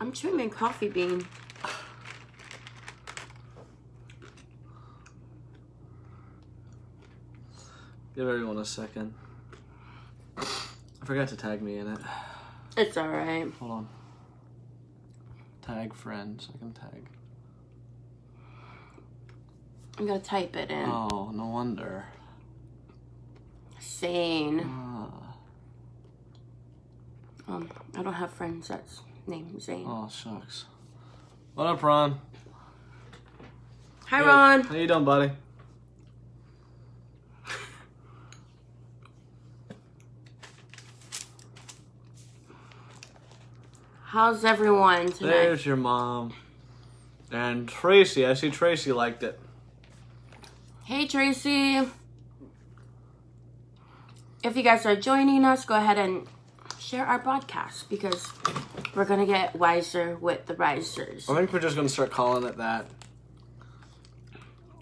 I'm chewing my coffee bean. Give everyone a second. I forgot to tag me in it. It's alright. Hold on. Tag friends. I can tag. I'm gonna type it in. Oh, no wonder. Zane. Ah, Um, I don't have friends that's named Zane. oh, shucks. What up, Ron? Hi, Good. Ron. How you doing, buddy? How's everyone tonight? There's your mom. And Tracy. I see Tracy liked it. Hey, Tracy. If you guys are joining us, go ahead and share our broadcast because we're gonna get wiser with the risers. I think we're just gonna start calling it that.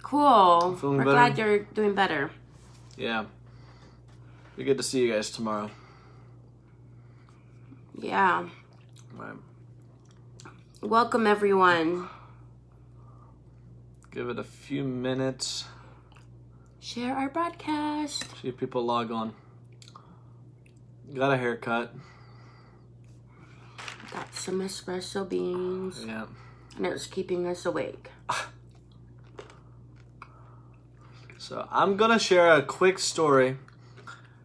Cool. We're better? glad you're doing better. Yeah. Be good to see you guys tomorrow. Yeah. Right. Welcome, everyone. Give it a few minutes. Share our broadcast. See if people log on. Got a haircut. Got some espresso beans, Yeah. and it's keeping us awake. So I'm gonna share a quick story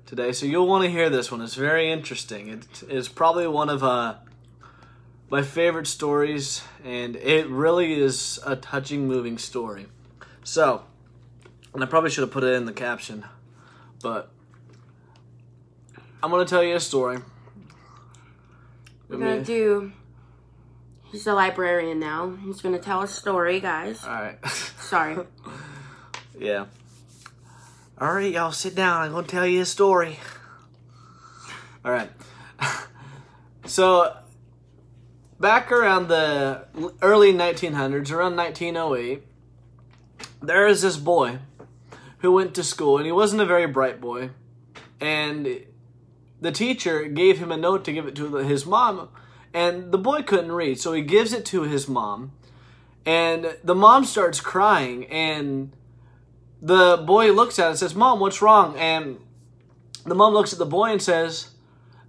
today. So you'll want to hear this one. It's very interesting. It is probably one of uh, my favorite stories, and it really is a touching, moving story. So, and I probably should have put it in the caption, but I'm gonna tell you a story. We're gonna do. He's a librarian now. He's gonna tell a story, guys. All right. Sorry. Yeah. All right, y'all, sit down. I'm gonna tell you a story. All right. so, back around the early 1900s, around 1908, there is this boy who went to school, and he wasn't a very bright boy, and the teacher gave him a note to give it to his mom, and the boy couldn't read, so he gives it to his mom, and the mom starts crying, and the boy looks at it and says, Mom, what's wrong? And the mom looks at the boy and says,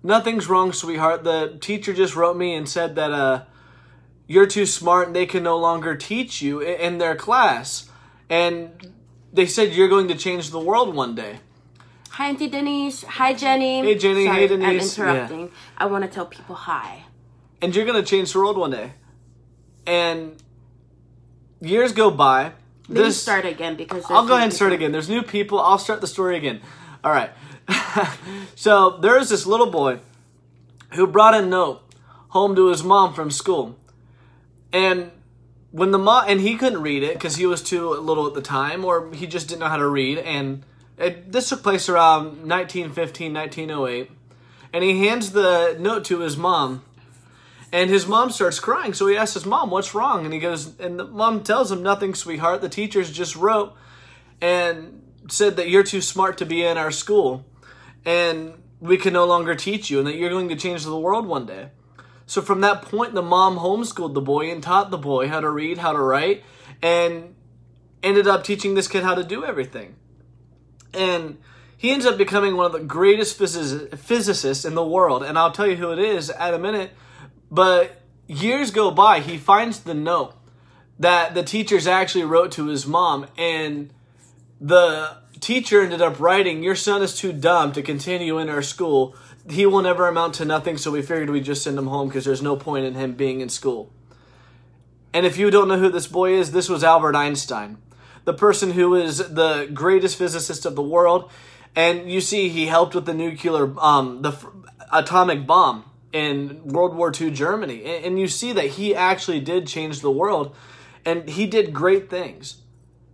Nothing's wrong, sweetheart. The teacher just wrote me and said that uh, you're too smart and they can no longer teach you in their class. And they said you're going to change the world one day. Hi, Auntie Denise. Hi, Jenny. Hey, Jenny. Sorry, Hey, Denise. I'm interrupting. I want to tell people hi. And you're going to change the world one day. And years go by. Let me This- start again because I'll go ahead and start people. again. There's new people. I'll start the story again. All right. so there's this little boy who brought a note home to his mom from school, and when the mom and he couldn't read it because he was too little at the time, or he just didn't know how to read. And it, this took place around 1915, 1908, and he hands the note to his mom. And his mom starts crying, so he asks his mom, "What's wrong?" And he goes, and the mom tells him, "Nothing, sweetheart. The teachers just wrote and said that you're too smart to be in our school, and we can no longer teach you, and that you're going to change the world one day." So from that point, the mom homeschooled the boy and taught the boy how to read, how to write, and ended up teaching this kid how to do everything. And he ends up becoming one of the greatest physicists in the world, and I'll tell you who it is at a minute. But years go by, he finds the note that the teachers actually wrote to his mom, and the teacher ended up writing, Your son is too dumb to continue in our school. He will never amount to nothing, so we figured we'd just send him home because there's no point in him being in school. And if you don't know who this boy is, this was Albert Einstein, the person who is the greatest physicist of the world. And you see, he helped with the nuclear, um, the f- atomic bomb in World War II Germany. And, and you see that he actually did change the world, and he did great things.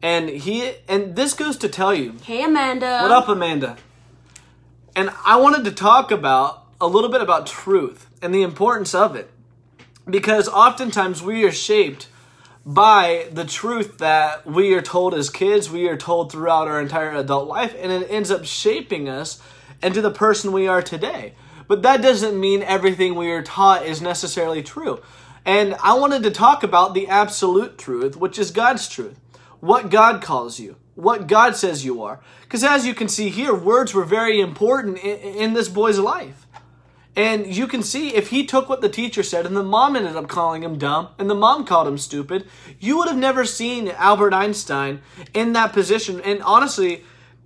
And he, and this goes to tell you, Hey, Amanda. what up, Amanda? And I wanted to talk about a little bit about truth and the importance of it. Because oftentimes we are shaped by the truth that we are told as kids, we are told throughout our entire adult life, and it ends up shaping us into the person we are today. but that doesn't mean everything we are taught is necessarily true. And I wanted to talk about the absolute truth, which is God's truth. What God calls you, what God says you are. Because as you can see here, words were very important in, in this boy's life. And you can see if he took what the teacher said and the mom ended up calling him dumb and the mom called him stupid, you would have never seen Albert Einstein in that position. And honestly,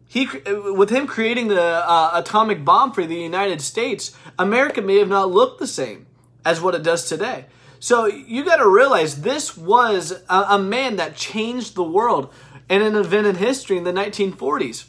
he with him creating the uh, atomic bomb for the United States, America may have not looked the same as what it does today. So you got to realize this was a, a man that changed the world and an event in history in the 1940s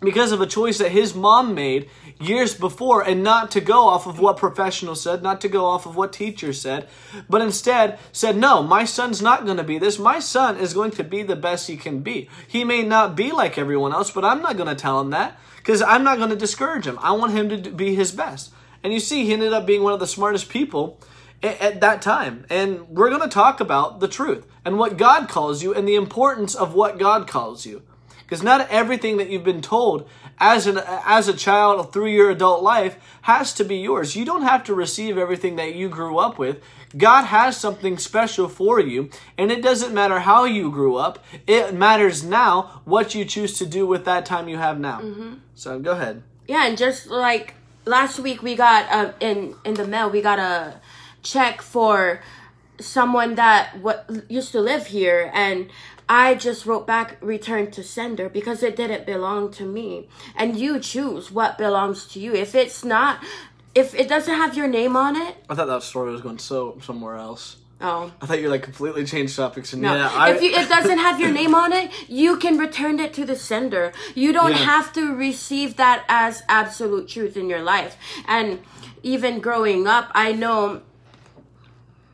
because of a choice that his mom made years before and not to go off of what professionals said, not to go off of what teachers said, but instead said, no, my son's not going to be this. My son is going to be the best he can be. He may not be like everyone else, but I'm not going to tell him that because I'm not going to discourage him. I want him to be his best. And you see, he ended up being one of the smartest people at that time. And we're going to talk about the truth and what God calls you and the importance of what God calls you. Because not everything that you've been told as an as a child through your adult life has to be yours. You don't have to receive everything that you grew up with. God has something special for you, and it doesn't matter how you grew up. It matters now what you choose to do with that time you have now. Mm-hmm. So go ahead. Yeah, and just like last week, we got uh, in in the mail, we got a check for someone that what used to live here and I just wrote back return to sender because it didn't belong to me. And you choose what belongs to you. If it's not if it doesn't have your name on it. I thought that story was going so somewhere else. Oh. I thought you like completely changed topics. And no. yeah, I, if you, it doesn't have your name on it, you can return it to the sender. You don't yeah. have to receive that as absolute truth in your life. And even growing up, I know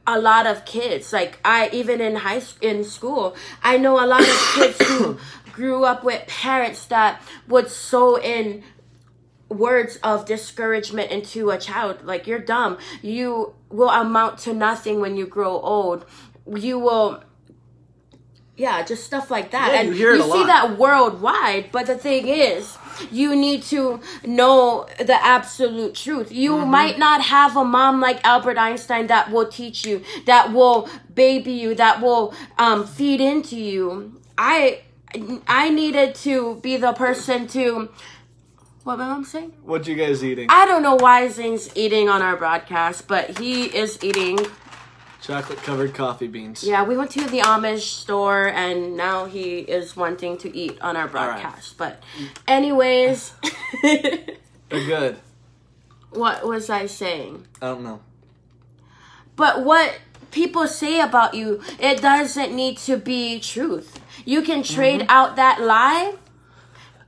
a lot of kids. Like i even in high in school i know a lot of kids who grew up with parents that would sow in words of discouragement into a child. Like you're dumb. You will amount to nothing when you grow old. You will yeah just stuff like that yeah, and you, you see that worldwide but the thing is you need to know the absolute truth. You mm-hmm. might not have a mom like Albert Einstein that will teach you, that will baby you, that will um, feed into you. I I needed to be the person to. What am I saying? What you guys eating? I don't know why Zane's eating on our broadcast, but he is eating Chocolate covered coffee beans. Yeah, we went to the Amish store and now he is wanting to eat on our broadcast. Right. But, anyways. They're good. What was I saying? I don't know. But what people say about you, it doesn't need to be truth. You can trade mm-hmm. out that lie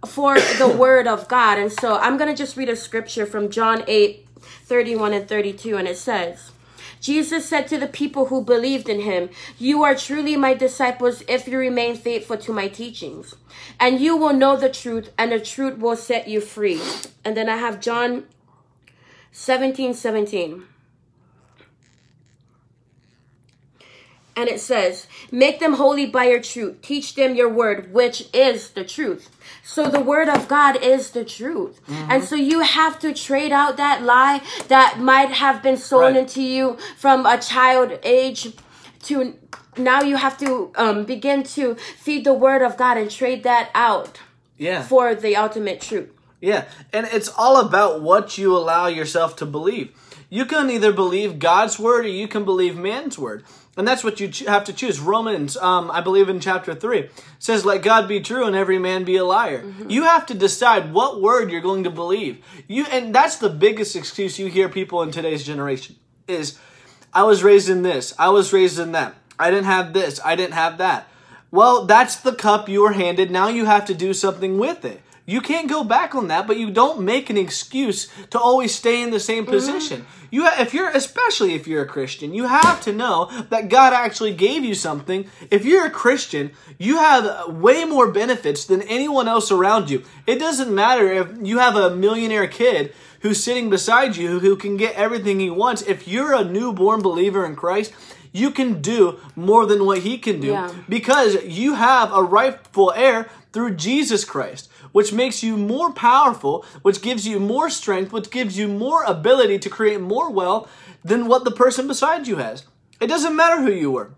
for the word of God. And so I'm going to just read a scripture from John 8 31 and 32, and it says, Jesus said to the people who believed in him, You are truly my disciples if you remain faithful to my teachings. And you will know the truth, and the truth will set you free. And then I have John 17 17. And it says, Make them holy by your truth. Teach them your word, which is the truth. So the word of God is the truth. Mm-hmm. And so you have to trade out that lie that might have been sown right. into you from a child age to now you have to um, begin to feed the word of God and trade that out yeah. for the ultimate truth. Yeah. And it's all about what you allow yourself to believe. You can either believe God's word or you can believe man's word. And that's what you have to choose. Romans, um, I believe in chapter 3, says, Let God be true and every man be a liar. Mm-hmm. You have to decide what word you're going to believe. You And that's the biggest excuse you hear people in today's generation is, I was raised in this, I was raised in that, I didn't have this, I didn't have that. Well, that's the cup you were handed. Now you have to do something with it. You can't go back on that, but you don't make an excuse to always stay in the same mm-hmm. position. Mm-hmm. You, if you're, especially if you're a Christian, you have to know that God actually gave you something. If you're a Christian, you have way more benefits than anyone else around you. It doesn't matter if you have a millionaire kid who's sitting beside you who can get everything he wants. If you're a newborn believer in Christ, you can do more than what he can do yeah. because you have a rightful heir through Jesus Christ. Which makes you more powerful, which gives you more strength, which gives you more ability to create more wealth than what the person beside you has. It doesn't matter who you were.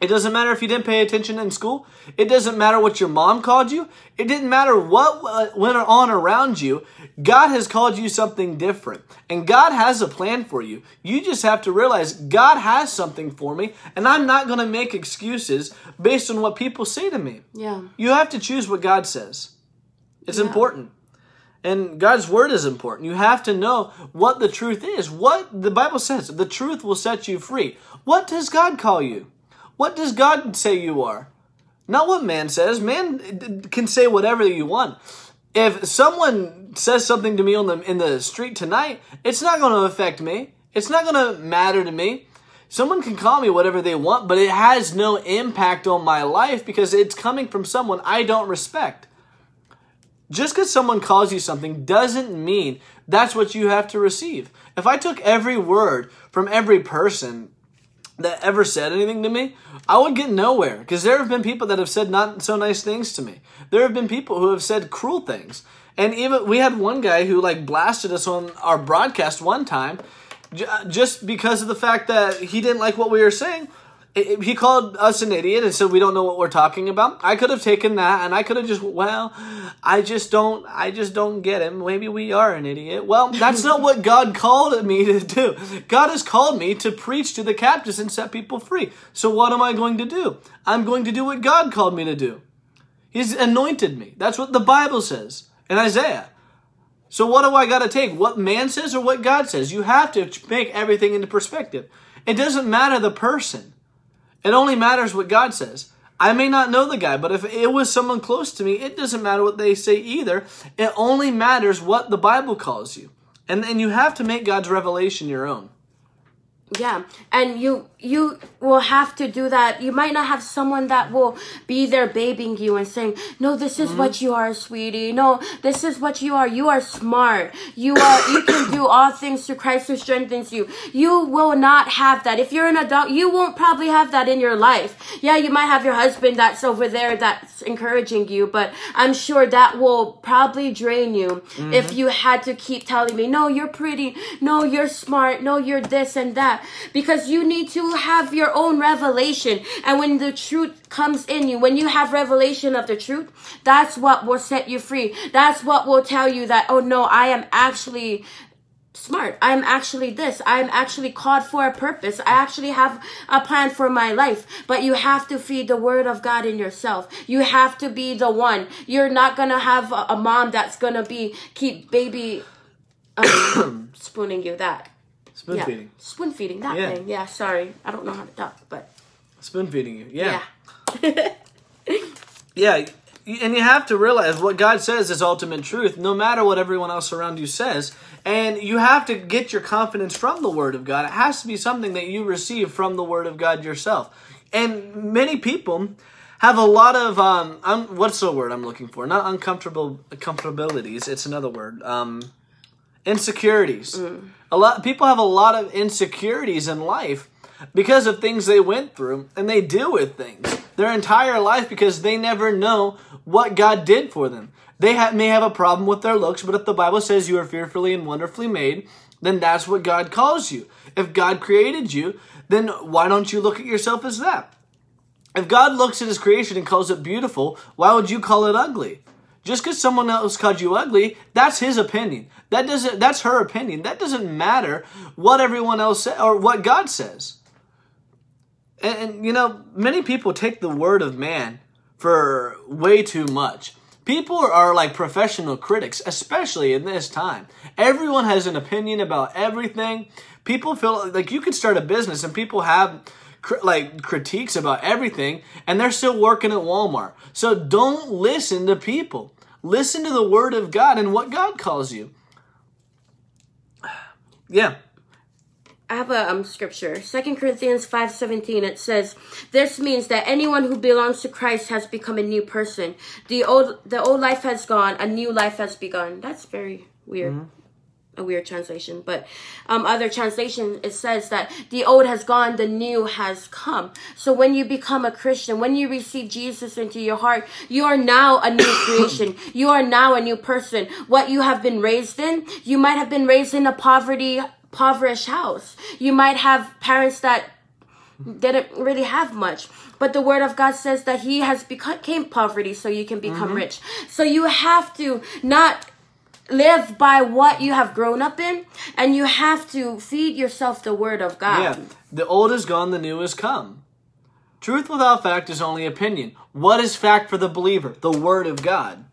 It doesn't matter if you didn't pay attention in school. It doesn't matter what your mom called you. It didn't matter what uh, went on around you. God has called you something different. And God has a plan for you. You just have to realize God has something for me, and I'm not going to make excuses based on what people say to me. Yeah. You have to choose what God says. It's yeah. important. And God's word is important. You have to know what the truth is. What the Bible says, the truth will set you free. What does God call you? What does God say you are? Not what man says. Man can say whatever you want. If someone says something to me on the in the street tonight, it's not going to affect me. It's not going to matter to me. Someone can call me whatever they want, but it has no impact on my life because it's coming from someone I don't respect. Just because someone calls you something doesn't mean that's what you have to receive. If I took every word from every person that ever said anything to me, I would get nowhere because there have been people that have said not so nice things to me. There have been people who have said cruel things. And even we had one guy who like blasted us on our broadcast one time just because of the fact that he didn't like what we were saying he called us an idiot and said we don't know what we're talking about. I could have taken that and I could have just well, I just don't I just don't get him. Maybe we are an idiot. Well, that's not what God called me to do. God has called me to preach to the captives and set people free. So what am I going to do? I'm going to do what God called me to do. He's anointed me. That's what the Bible says in Isaiah. So what do I got to take? What man says or what God says? You have to make everything into perspective. It doesn't matter the person. It only matters what God says. I may not know the guy, but if it was someone close to me, it doesn't matter what they say either. It only matters what the Bible calls you. And and you have to make God's revelation your own. Yeah, and you you will have to do that. You might not have someone that will be there babying you and saying, "No, this is mm-hmm. what you are, sweetie. No, this is what you are. You are smart. You are you can do all things through Christ who strengthens you." You will not have that. If you're an adult, you won't probably have that in your life. Yeah, you might have your husband that's over there that's encouraging you, but I'm sure that will probably drain you mm-hmm. if you had to keep telling me, "No, you're pretty. No, you're smart. No, you're this and that." Because you need to have your own revelation. And when the truth comes in you, when you have revelation of the truth, that's what will set you free. That's what will tell you that, oh no, I am actually smart. I'm actually this. I'm actually called for a purpose. I actually have a plan for my life. But you have to feed the word of God in yourself. You have to be the one. You're not going to have a, mom that's going to be keep baby um, spooning you that. Spoon yeah. feeding. Spoon feeding, that yeah. thing. Yeah, sorry. I don't know how to talk, but. Spoon feeding you, yeah. Yeah. yeah, and you have to realize what God says is ultimate truth, no matter what everyone else around you says. And you have to get your confidence from the Word of God. It has to be something that you receive from the Word of God yourself. And many people have a lot of um, um what's the word I'm looking for? Not uncomfortable comfortabilities. It's another word. Um, insecurities. Mm. A lot people have a lot of insecurities in life because of things they went through and they deal with things their entire life because they never know what God did for them. They ha- may have a problem with their looks, but if the Bible says you are fearfully and wonderfully made, then that's what God calls you. If God created you, then why don't you look at yourself as that? If God looks at his creation and calls it beautiful, why would you call it ugly? Just because someone else called you ugly, that's his opinion. That doesn't. That's her opinion. That doesn't matter what everyone else says or what God says. And, and you know, many people take the word of man for way too much. People are like professional critics, especially in this time. Everyone has an opinion about everything. People feel like you could start a business and people have like critiques about everything and they're still working at Walmart. So don't listen to people. Listen to the word of God and what God calls you. Yeah. I have a um, scripture. Second Corinthians 5.17, it says, This means that anyone who belongs to Christ has become a new person. The old the old life has gone, a new life has begun. That's very weird. Mm-hmm. A weird translation, but um, other translation it says that the old has gone, the new has come. So when you become a Christian, when you receive Jesus into your heart, you are now a new creation. You are now a new person. What you have been raised in, you might have been raised in a poverty, impoverished house. You might have parents that didn't really have much but the word of god says that he has become poverty so you can become mm-hmm. rich so you have to not live by what you have grown up in and you have to feed yourself the word of God. Yeah. The old is gone, the new has come. Truth without fact is only opinion. What is fact for the believer? The word of God.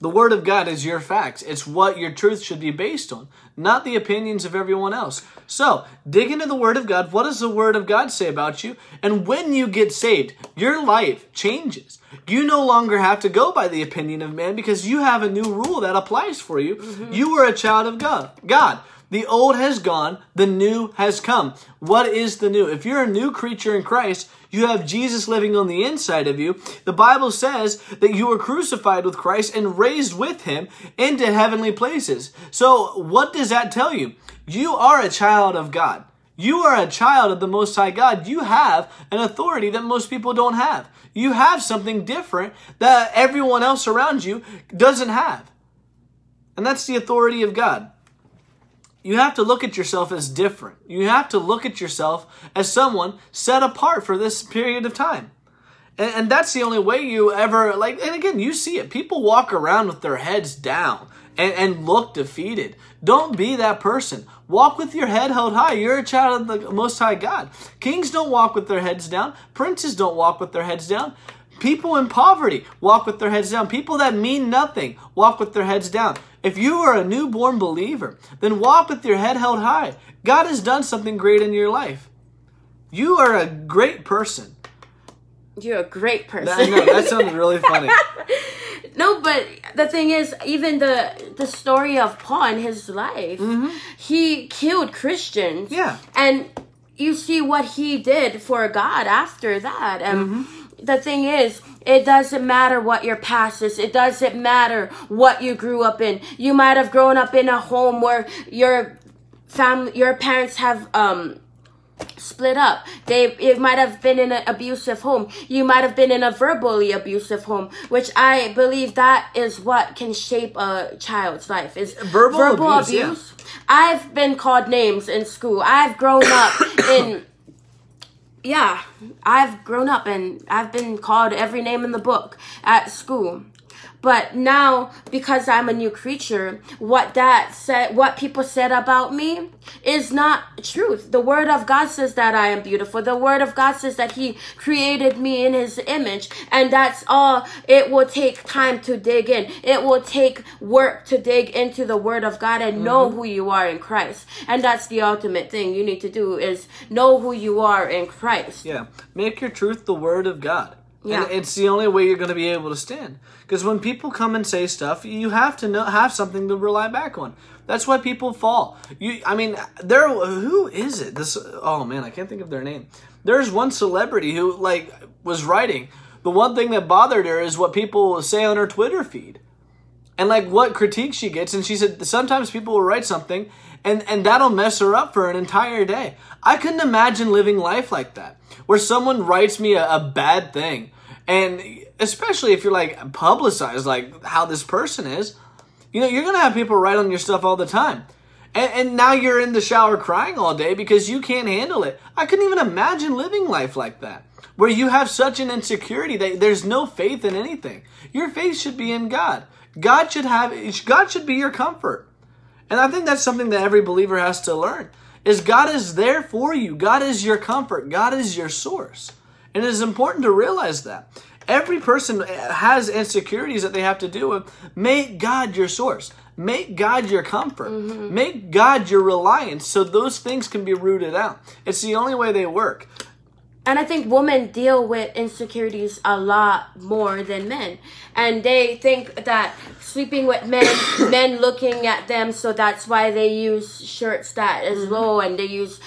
The word of God is your facts. It's what your truth should be based on, not the opinions of everyone else. So, dig into the word of God. What does the word of God say about you? And when you get saved, your life changes. You no longer have to go by the opinion of man because you have a new rule that applies for you. Mm-hmm. You are a child of God. God. The old has gone, the new has come. What is the new? If you're a new creature in Christ, you have Jesus living on the inside of you. The Bible says that you were crucified with Christ and raised with him into heavenly places. So, what does that tell you? You are a child of God. You are a child of the Most High God. You have an authority that most people don't have. You have something different that everyone else around you doesn't have. And that's the authority of God. You have to look at yourself as different. You have to look at yourself as someone set apart for this period of time. And, and, that's the only way you ever, like, and again, you see it. People walk around with their heads down and, and look defeated. Don't be that person. Walk with your head held high. You're a child of the Most High God. Kings don't walk with their heads down. Princes don't walk with their heads down. People in poverty walk with their heads down. People that mean nothing walk with their heads down. If you are a newborn believer, then walk with your head held high. God has done something great in your life. You are a great person. You're a great person. I know, that sounds really funny. no, but the thing is, even the the story of Paul in his life, mm-hmm. he killed Christians. Yeah. And you see what he did for God after that. And mm-hmm the thing is, it doesn't matter what your past is. It doesn't matter what you grew up in. You might have grown up in a home where your family, your parents have, um, split up. They it might have been in an abusive home. You might have been in a verbally abusive home, which I believe that is what can shape a child's life is verbal, verbal abuse. abuse. Yeah. I've been called names in school. I've grown up in yeah, I've grown up and I've been called every name in the book at school. But now, because I'm a new creature, what that said, what people said about me is not truth. The word of God says that I am beautiful. The word of God says that he created me in his image. And that's all. It will take time to dig in. It will take work to dig into the word of God and mm-hmm. know who you are in Christ. And that's the ultimate thing you need to do is know who you are in Christ. Yeah. Make your truth the word of God. Yeah. And it's the only way you're going to be able to stand. Because when people come and say stuff, you have to know have something to rely back on. That's why people fall. You, I mean, there. Who is it? This. Oh man, I can't think of their name. There's one celebrity who like was writing. The one thing that bothered her is what people say on her Twitter feed, and like what critique she gets. And she said sometimes people will write something, and and that'll mess her up for an entire day. I couldn't imagine living life like that where someone writes me a, a bad thing, and especially if you're like publicized, like how this person is, you know, you're gonna have people write on your stuff all the time. And, and, now you're in the shower crying all day because you can't handle it. I couldn't even imagine living life like that, where you have such an insecurity that there's no faith in anything. Your faith should be in God. God should have God should be your comfort. And I think that's something that every believer has to learn is God is there for you. God is your comfort. God is your source. And it is important to realize that. Every person has insecurities that they have to deal with. Make God your source. Make God your comfort. Mm-hmm. Make God your reliance so those things can be rooted out. It's the only way they work. And I think women deal with insecurities a lot more than men. And they think that sleeping with men, men looking at them, so that's why they use shirts that is mm-hmm. low and they use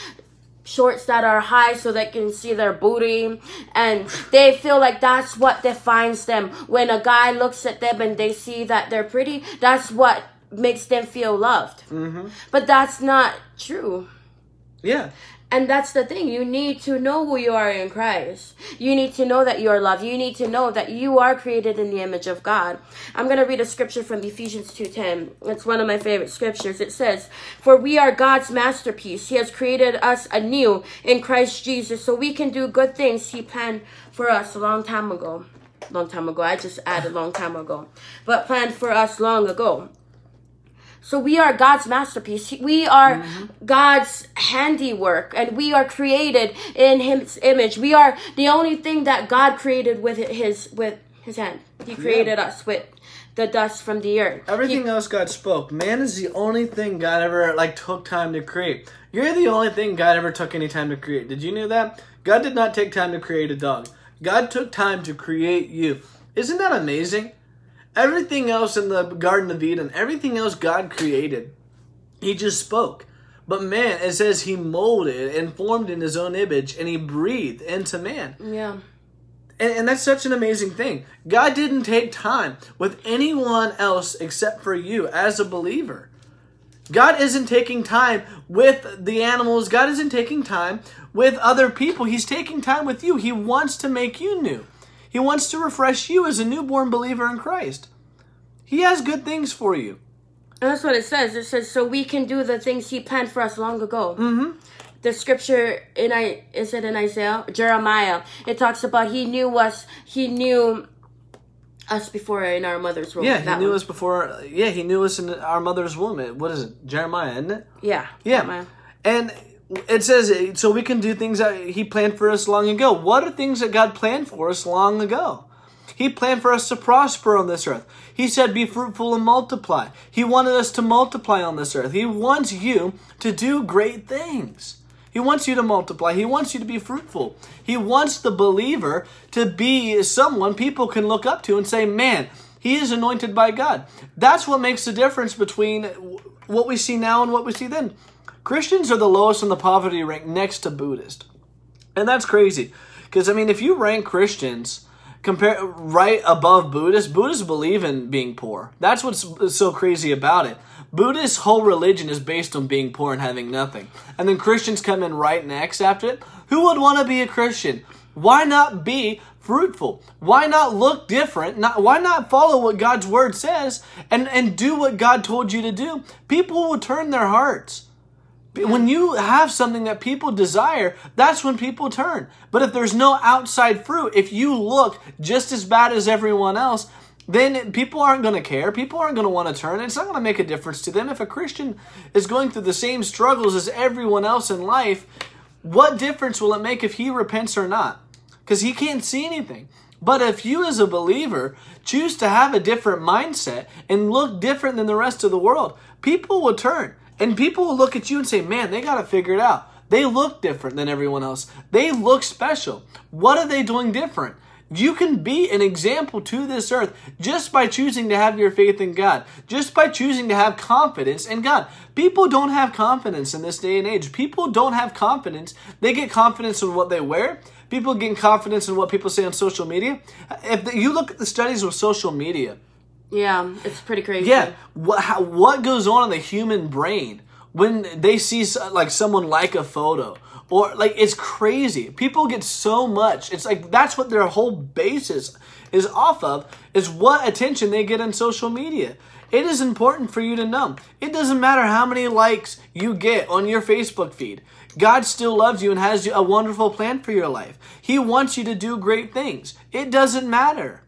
shorts that are high so they can see their booty and they feel like that's what defines them when a guy looks at them and they see that they're pretty that's what makes them feel loved. Mm-hmm. But that's not true. Yeah. And that's the thing. You need to know who you are in Christ. You need to know that you are loved. You need to know that you are created in the image of God. I'm going to read a scripture from Ephesians 2:10. It's one of my favorite scriptures. It says, "For we are God's masterpiece. He has created us anew in Christ Jesus so we can do good things he planned for us a long time ago." Long time ago. I just added long time ago. But planned for us long ago. So we are God's masterpiece. We are mm-hmm. God's handiwork and we are created in his image. We are the only thing that God created with his with his hand. He created yeah. us with the dust from the earth. Everything he, else God spoke. Man is the only thing God ever like took time to create. You're the only thing God ever took any time to create. Did you know that? God did not take time to create a dog. God took time to create you. Isn't that amazing? Everything else in the Garden of Eden, everything else God created, He just spoke. But man, it says He molded and formed in His own image and He breathed into man. Yeah. And, and that's such an amazing thing. God didn't take time with anyone else except for you as a believer. God isn't taking time with the animals. God isn't taking time with other people. He's taking time with you. He wants to make you new. He wants to refresh you as a newborn believer in Christ. He has good things for you. that's what it says. It says, so we can do the things He planned for us long ago. Mm-hmm. The scripture in I is it in Isaiah Jeremiah? It talks about He knew us. He knew us before in our mother's womb. Yeah, he knew one. us before. Yeah, he knew us in our mother's womb. What is it? Jeremiah, isn't it? Yeah. Yeah. Jeremiah. And it says so we can do things that he planned for us long ago. What are things that God planned for us long ago? He planned for us to prosper on this earth. He said, Be fruitful and multiply. He wanted us to multiply on this earth. He wants you to do great things. He wants you to multiply. He wants you to be fruitful. He wants the believer to be someone people can look up to and say, Man, he is anointed by God. That's what makes the difference between what we see now and what we see then. Christians are the lowest in the poverty rank next to Buddhist. And that's crazy. Because, I mean, if you rank Christians compare right above Buddhists, Buddhists believe in being poor. That's what's so crazy about it. Buddhist whole religion is based on being poor and having nothing. And then Christians come in right next after it. Who would want to be a Christian? Why not be fruitful? Why not look different? Not, why not follow what God's word says and, and do what God told you to do? People will turn their hearts. When you have something that people desire, that's when people turn. But if there's no outside fruit, if you look just as bad as everyone else, then people aren't going to care. People aren't going to want to turn. It's not going to make a difference to them. If a Christian is going through the same struggles as everyone else in life, what difference will it make if he repents or not? Because he can't see anything. But if you, as a believer, choose to have a different mindset and look different than the rest of the world, people will turn. And people will look at you and say, man, they got to figure it out. They look different than everyone else. They look special. What are they doing different? You can be an example to this earth just by choosing to have your faith in God, just by choosing to have confidence in God. People don't have confidence in this day and age. People don't have confidence. They get confidence in what they wear. People get confidence in what people say on social media. If you look at the studies with social media, yeah, it's pretty crazy. Yeah, what how, what goes on in the human brain when they see like someone like a photo or like it's crazy. People get so much. It's like that's what their whole basis is off of is what attention they get on social media. It is important for you to know. It doesn't matter how many likes you get on your Facebook feed. God still loves you and has a wonderful plan for your life. He wants you to do great things. It doesn't matter.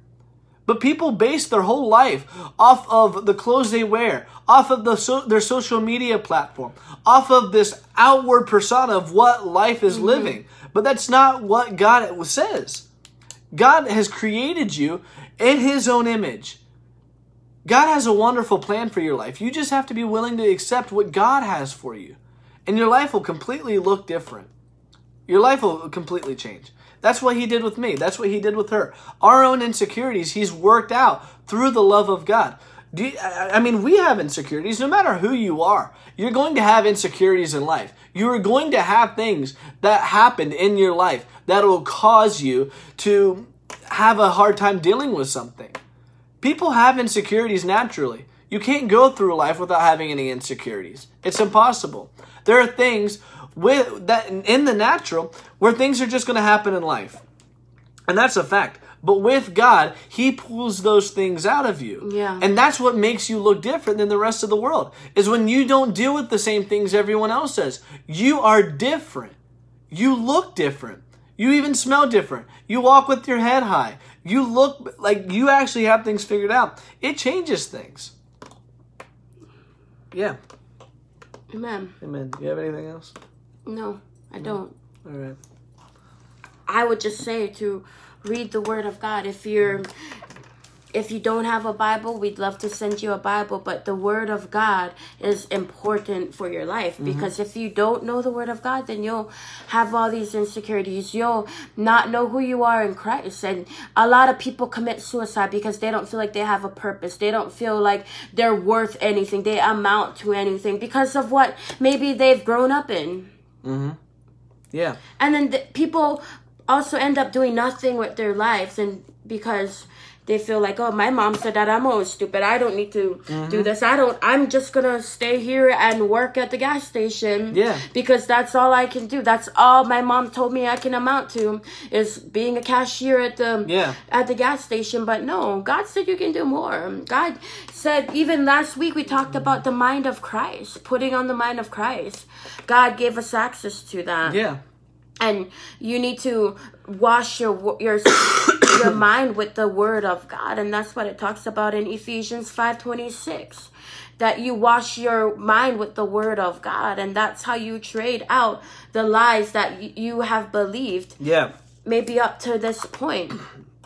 But people base their whole life off of the clothes they wear, off of the so, their social media platform, off of this outward persona of what life is mm-hmm. living. But that's not what God says. God has created you in His own image. God has a wonderful plan for your life. You just have to be willing to accept what God has for you. And your life will completely look different. Your life will completely change. That's what he did with me. That's what he did with her. Our own insecurities, he's worked out through the love of God. You, I mean, we have insecurities no matter who you are. You're going to have insecurities in life. You are going to have things that happened in your life that will cause you to have a hard time dealing with something. People have insecurities naturally. You can't go through life without having any insecurities. It's impossible. There are things with that in the natural where things are just going to happen in life. And that's a fact. But with God, He pulls those things out of you. Yeah. And that's what makes you look different than the rest of the world. Is when you don't deal with the same things everyone else does. You are different. You look different. You even smell different. You walk with your head high. You look like you actually have things figured out. It changes things. Yeah. Amen. Amen. Do You have anything else? No, I don't. All right. I would just say to read the word of God. If you're if you don't have a Bible, we'd love to send you a Bible, but the Word of God is important for your life Mm-hmm. because if you don't know the Word of God, then you'll have all these insecurities. You'll not know who you are in Christ. And a lot of people commit suicide because they don't feel like they have a purpose. They don't feel like they're worth anything. They amount to anything because of what maybe they've grown up in. Mm-hmm. Yeah. And then the, people also end up doing nothing with their lives, and because they feel like, oh, my mom said that I'm always stupid. I don't need to Mm-hmm. do this. I don't. I'm just gonna stay here and work at the gas station. Yeah. Because that's all I can do. That's all my mom told me I can amount to is being a cashier at the Yeah. at the gas station. But no, God said you can do more. God said even last week we talked about the mind of Christ, putting on the mind of Christ. God gave us access to that Yeah. and you need to wash your your your mind with the word of God and that's what it talks about in Ephesians 5:26 that you wash your mind with the word of God and that's how you trade out the lies that y- you have believed Yeah. maybe up to this point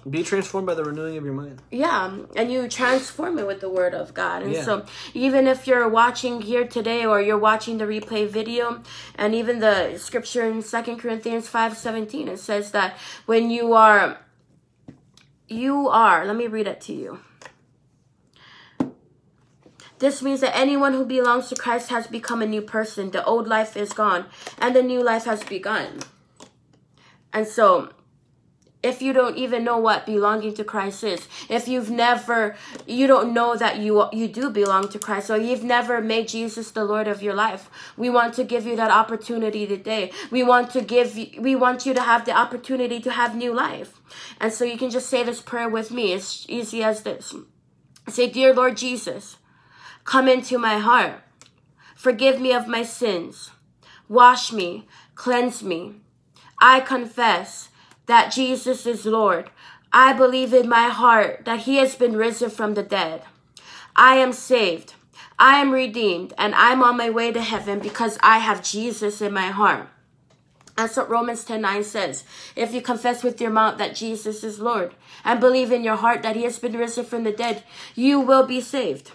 Be transformed by the renewing of your mind. yeah, and you transform it with the word of God. And Yeah. so, even if you're watching here today or you're watching the replay video, and even the scripture in Second Corinthians 5 17, it says that when you are, you are, let me read it to you. This means that anyone who belongs to Christ has become a new person. The old life is gone, and the new life has begun. And so, if you don't even know what belonging to Christ is, if you've never, you don't know that you you do belong to Christ, or you've never made Jesus the Lord of your life, we want to give you that opportunity today. We want to give, we want you to have the opportunity to have new life, and so you can just say this prayer with me. It's easy as this. Say, "Dear Lord Jesus, come into my heart, forgive me of my sins, wash me, cleanse me." I confess that Jesus is Lord. I believe in my heart that he has been risen from the dead. I am saved. I am redeemed and I'm on my way to heaven because I have Jesus in my heart. That's what Romans 10 9 says. If you confess with your mouth that Jesus is Lord and believe in your heart that he has been risen from the dead, you will be saved.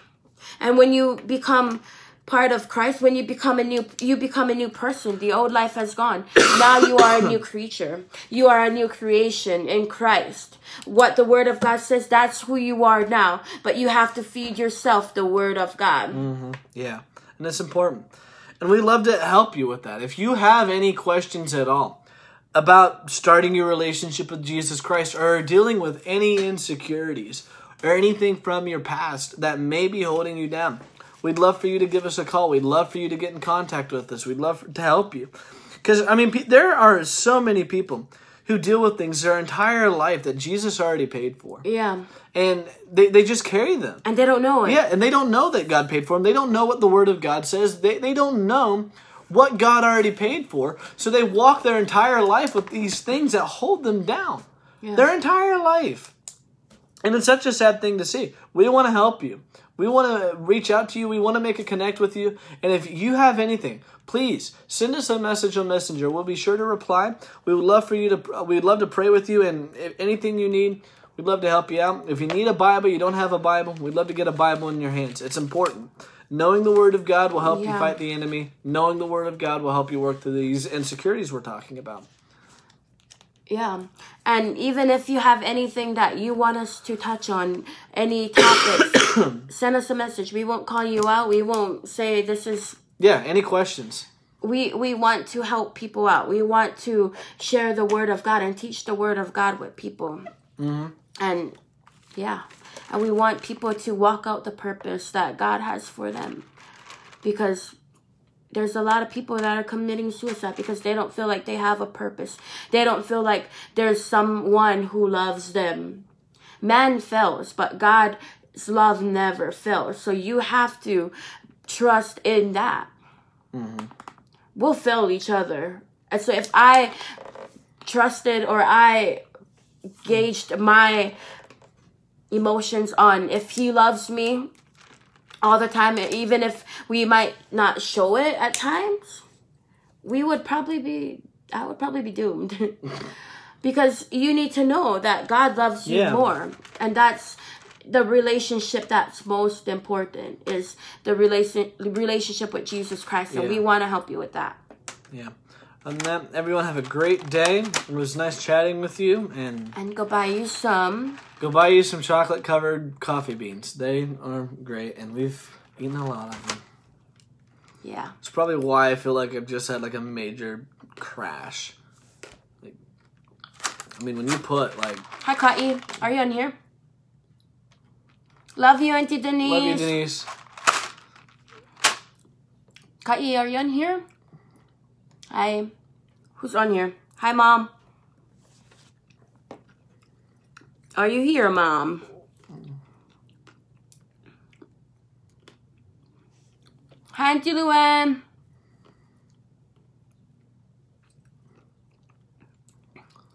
And when you become part of Christ, when you become a new you become a new person. The old life has gone. Now you are a new creature. You are a new creation in Christ. What the word of God says, that's who you are now. But you have to feed yourself the word of God. Mm-hmm. Yeah, and it's important. And we love to help you with that. If you have any questions at all about starting your relationship with Jesus Christ or dealing with any insecurities or anything from your past that may be holding you down, we'd love for you to give us a call. We'd love for you to get in contact with us. We'd love to help you. Because, I mean, pe- there are so many people who deal with things their entire life that Jesus already paid for. Yeah. And they, they just carry them. And they don't know it. Yeah, and they don't know that God paid for them. They don't know what the Word of God says. They, they don't know what God already paid for. So they walk their entire life with these things that hold them down. Their entire life. And it's such a sad thing to see. We want to help you. We want to reach out to you. We want to make a connect with you. And if you have anything, please send us a message on Messenger. We'll be sure to reply. We would love for you to. Uh, we'd love to pray with you. And if anything you need, we'd love to help you out. If you need a Bible, you don't have a Bible, we'd love to get a Bible in your hands. It's important. Knowing the Word of God will help you fight the enemy. Knowing the Word of God will help you work through these insecurities we're talking about. Yeah. And even if you have anything that you want us to touch on, any topics, send us a message. We won't call you out. We won't say this is Yeah. Any questions? we we want to help people out. We want to share the word of God and teach the word of God with people. Mm-hmm. And Yeah. And we want people to walk out the purpose that God has for them. Because there's a lot of people that are committing suicide because they don't feel like they have a purpose. They don't feel like there's someone who loves them. Man fails, but God's love never fails. So you have to trust in that. Mm-hmm. We'll fail each other. And so if I trusted or I gauged my emotions on if he loves me all the time, even if we might not show it at times, we would probably be, I would probably be doomed. because you need to know that God loves you yeah. more. And that's the relationship that's most important is the relation relationship with Jesus Christ. And yeah. we want to help you with that. Yeah. On that, everyone have a great day. It was nice chatting with you, and and go buy you some. Go buy you some chocolate covered coffee beans. They are great, and we've eaten a lot of them. Yeah, it's probably why I feel like I've just had like a major crash. Like, I mean, when you put like, hi, Kai, are you on here? Love you, Auntie Denise. Love you, Denise. Kai, are you on here? Hi. Who's on here? Hi, Mom. Are you here, Mom? Hi, Auntie Luann.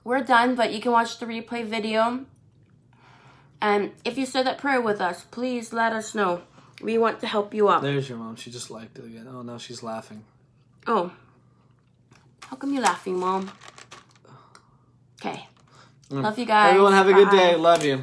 We're done, but you can watch the replay video. And if you said that prayer with us, please let us know. We want to help you out. There's your mom. She just liked it again. Oh, now she's laughing. Oh, how come you're laughing, Mom? Okay. Mm. Love you guys. Everyone have a Bye. good day. Love you.